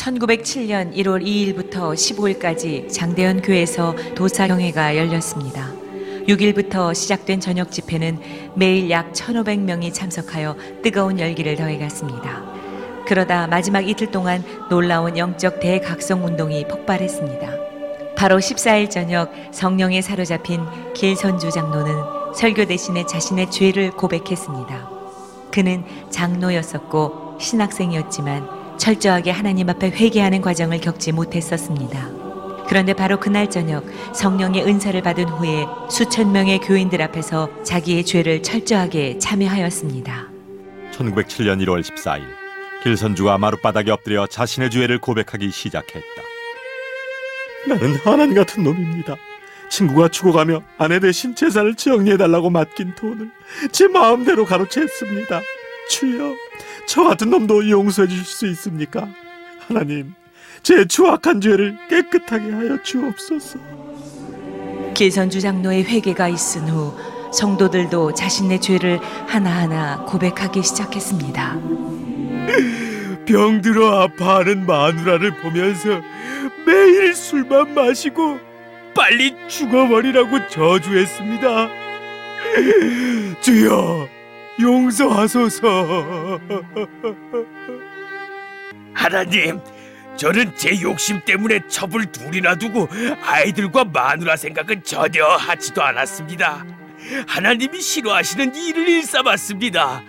1907년 1월 2일부터 15일까지 장대현 교회에서 도사 경회가 열렸습니다. 6일부터 시작된 저녁 집회는 매일 약 1,500명이 참석하여 뜨거운 열기를 더해갔습니다. 그러다 마지막 이틀 동안 놀라운 영적 대각성 운동이 폭발했습니다. 바로 14일 저녁 성령에 사로잡힌 길선주 장로는 설교 대신에 자신의 죄를 고백했습니다. 그는 장로였었고 신학생이었지만 철저하게 하나님 앞에 회개하는 과정을 겪지 못했었습니다. 그런데 바로 그날 저녁 성령의 은사를 받은 후에 수천 명의 교인들 앞에서 자기의 죄를 철저하게 참여하였습니다. 1907년 1월 14일 길선주가 마룻바닥에 엎드려 자신의 죄를 고백하기 시작했다. 나는 하나님 같은 놈입니다. 친구가 죽어가며 아내 대신 재산을 정리해달라고 맡긴 돈을 제 마음대로 가로챘습니다. 주여, 저 같은 놈도 용서해 주실 수 있습니까? 하나님, 제 추악한 죄를 깨끗하게 하여 주옵소서. 길선주 장로의 회개가 있은 후 성도들도 자신의 죄를 하나하나 고백하기 시작했습니다. 병들어 아파하는 마누라를 보면서 매일 술만 마시고 빨리 죽어버리라고 저주했습니다. 주여, 용서하소서. 하나님, 저는 제 욕심 때문에 첩을 둘이나 두고 아이들과 마누라 생각은 전혀 하지도 않았습니다. 하나님이 싫어하시는 일을 일삼았습니다.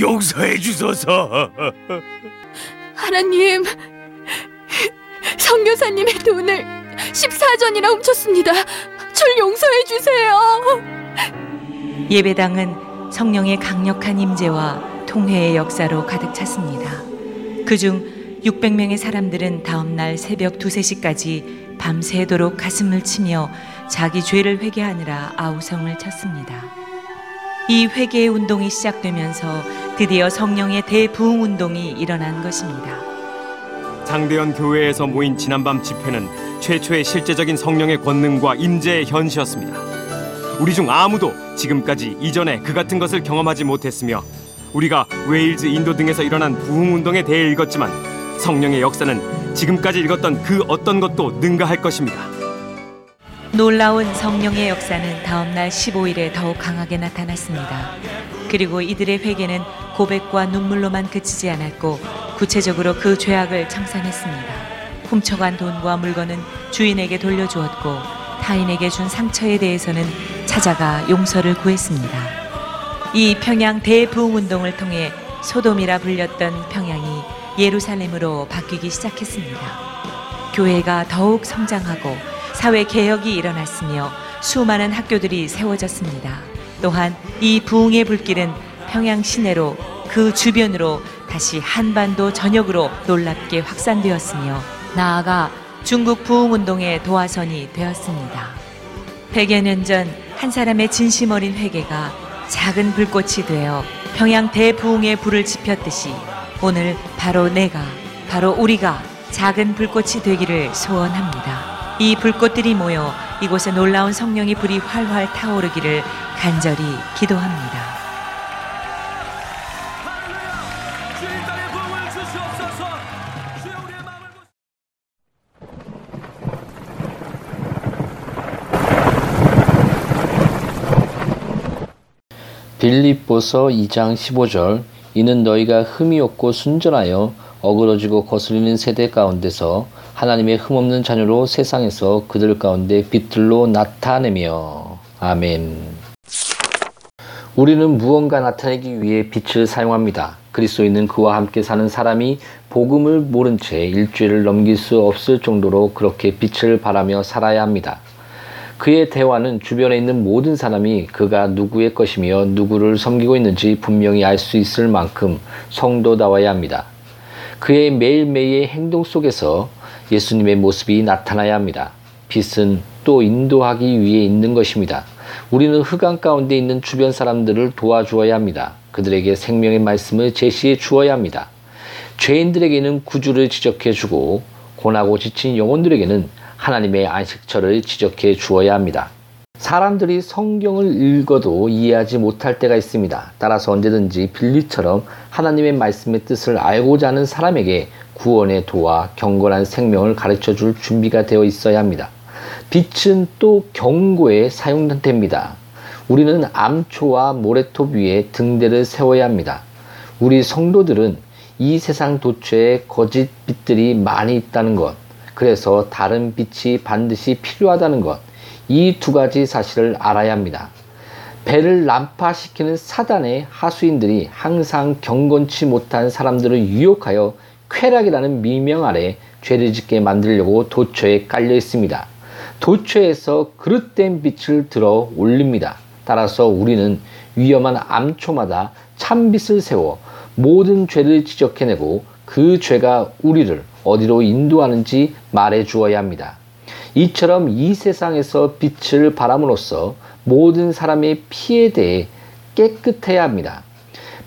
용서해 주소서. 하나님, 성교사님의 돈을 14전이나 훔쳤습니다. 절 용서해 주세요. 예배당은 성령의 강력한 임재와 통회의 역사로 가득 찼습니다. 그중 600명의 사람들은 다음 날 새벽 2, 3시까지 밤새도록 가슴을 치며 자기 죄를 회개하느라 아우성을 쳤습니다. 이 회개의 운동이 시작되면서 드디어 성령의 대부흥 운동이 일어난 것입니다. 장대현 교회에서 모인 지난밤 집회는 최초의 실제적인 성령의 권능과 임재의 현시였습니다. 우리 중 아무도 지금까지 이전에 그 같은 것을 경험하지 못했으며 우리가 웨일즈, 인도 등에서 일어난 부흥 운동에 대해 읽었지만 성령의 역사는 지금까지 읽었던 그 어떤 것도 능가할 것입니다. 놀라운 성령의 역사는 다음 날 15일에 더욱 강하게 나타났습니다. 그리고 이들의 회개는 고백과 눈물로만 그치지 않았고 구체적으로 그 죄악을 청산했습니다. 훔쳐간 돈과 물건은 주인에게 돌려주었고 타인에게 준 상처에 대해서는 찾아가 용서를 구했습니다. 이 평양 대부흥 운동을 통해 소돔이라 불렸던 평양이 예루살렘으로 바뀌기 시작했습니다. 교회가 더욱 성장하고 사회 개혁이 일어났으며 수많은 학교들이 세워졌습니다. 또한 이 부흥의 불길은 평양 시내로 그 주변으로 다시 한반도 전역으로 놀랍게 확산되었으며 나아가 중국 부흥 운동의 도화선이 되었습니다. 100여 년 전 한 사람의 진심 어린 회개가 작은 불꽃이 되어 평양 대부흥의 불을 지폈듯이 오늘 바로 내가 바로 우리가 작은 불꽃이 되기를 소원합니다. 이 불꽃들이 모여 이곳에 놀라운 성령의 불이 활활 타오르기를 간절히 기도합니다. 빌립보서 2장 15절 이는 너희가 흠이 없고 순전하여 어그러지고 거스리는 세대 가운데서 하나님의 흠없는 자녀로 세상에서 그들 가운데 빛들로 나타내며 아멘. 우리는 무언가 나타내기 위해 빛을 사용합니다. 그리스도인은 그와 함께 사는 사람이 복음을 모른 채 일주일을 넘길 수 없을 정도로 그렇게 빛을 발하며 살아야 합니다. 그의 대화는 주변에 있는 모든 사람이 그가 누구의 것이며 누구를 섬기고 있는지 분명히 알 수 있을 만큼 성도다워야 합니다. 그의 매일매일의 행동 속에서 예수님의 모습이 나타나야 합니다. 빛은 또 인도하기 위해 있는 것입니다. 우리는 흑암 가운데 있는 주변 사람들을 도와주어야 합니다. 그들에게 생명의 말씀을 제시해 주어야 합니다. 죄인들에게는 구주를 지적해 주고 고나고 지친 영혼들에게는 하나님의 안식처를 지적해 주어야 합니다. 사람들이 성경을 읽어도 이해하지 못할 때가 있습니다. 따라서 언제든지 빌리처럼 하나님의 말씀의 뜻을 알고자 하는 사람에게 구원의 도와 경건한 생명을 가르쳐 줄 준비가 되어 있어야 합니다. 빛은 또 경고에 사용됩니다. 우리는 암초와 모래톱 위에 등대를 세워야 합니다. 우리 성도들은 이 세상 도처에 거짓 빛들이 많이 있다는 것, 그래서 다른 빛이 반드시 필요하다는 것, 이 두 가지 사실을 알아야 합니다. 배를 난파시키는 사단의 하수인들이 항상 경건치 못한 사람들을 유혹하여 쾌락이라는 미명 아래 죄를 짓게 만들려고 도처에 깔려 있습니다. 도처에서 그릇된 빛을 들어 올립니다. 따라서 우리는 위험한 암초마다 참빛을 세워 모든 죄를 지적해내고 그 죄가 우리를 어디로 인도하는지 말해 주어야 합니다. 이처럼 이 세상에서 빛을 바람으로써 모든 사람의 피에 대해 깨끗해야 합니다.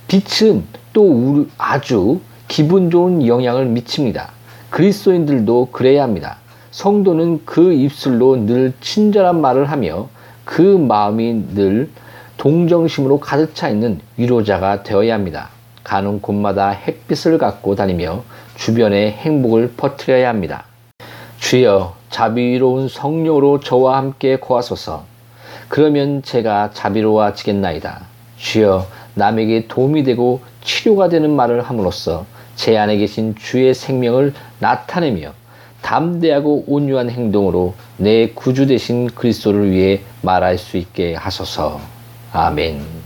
빛은 또 아주 기분 좋은 영향을 미칩니다. 그리스도인들도 그래야 합니다. 성도는 그 입술로 늘 친절한 말을 하며 그 마음이 늘 동정심으로 가득 차 있는 위로자가 되어야 합니다. 가는 곳마다 햇빛을 갖고 다니며 주변에 행복을 퍼뜨려야 합니다. 주여 자비로운 성령으로 저와 함께 거하소서. 그러면 제가 자비로워지겠나이다. 주여 남에게 도움이 되고 치료가 되는 말을 함으로써 제 안에 계신 주의 생명을 나타내며 담대하고 온유한 행동으로 내 구주 되신 그리스도를 위해 말할 수 있게 하소서. 아멘.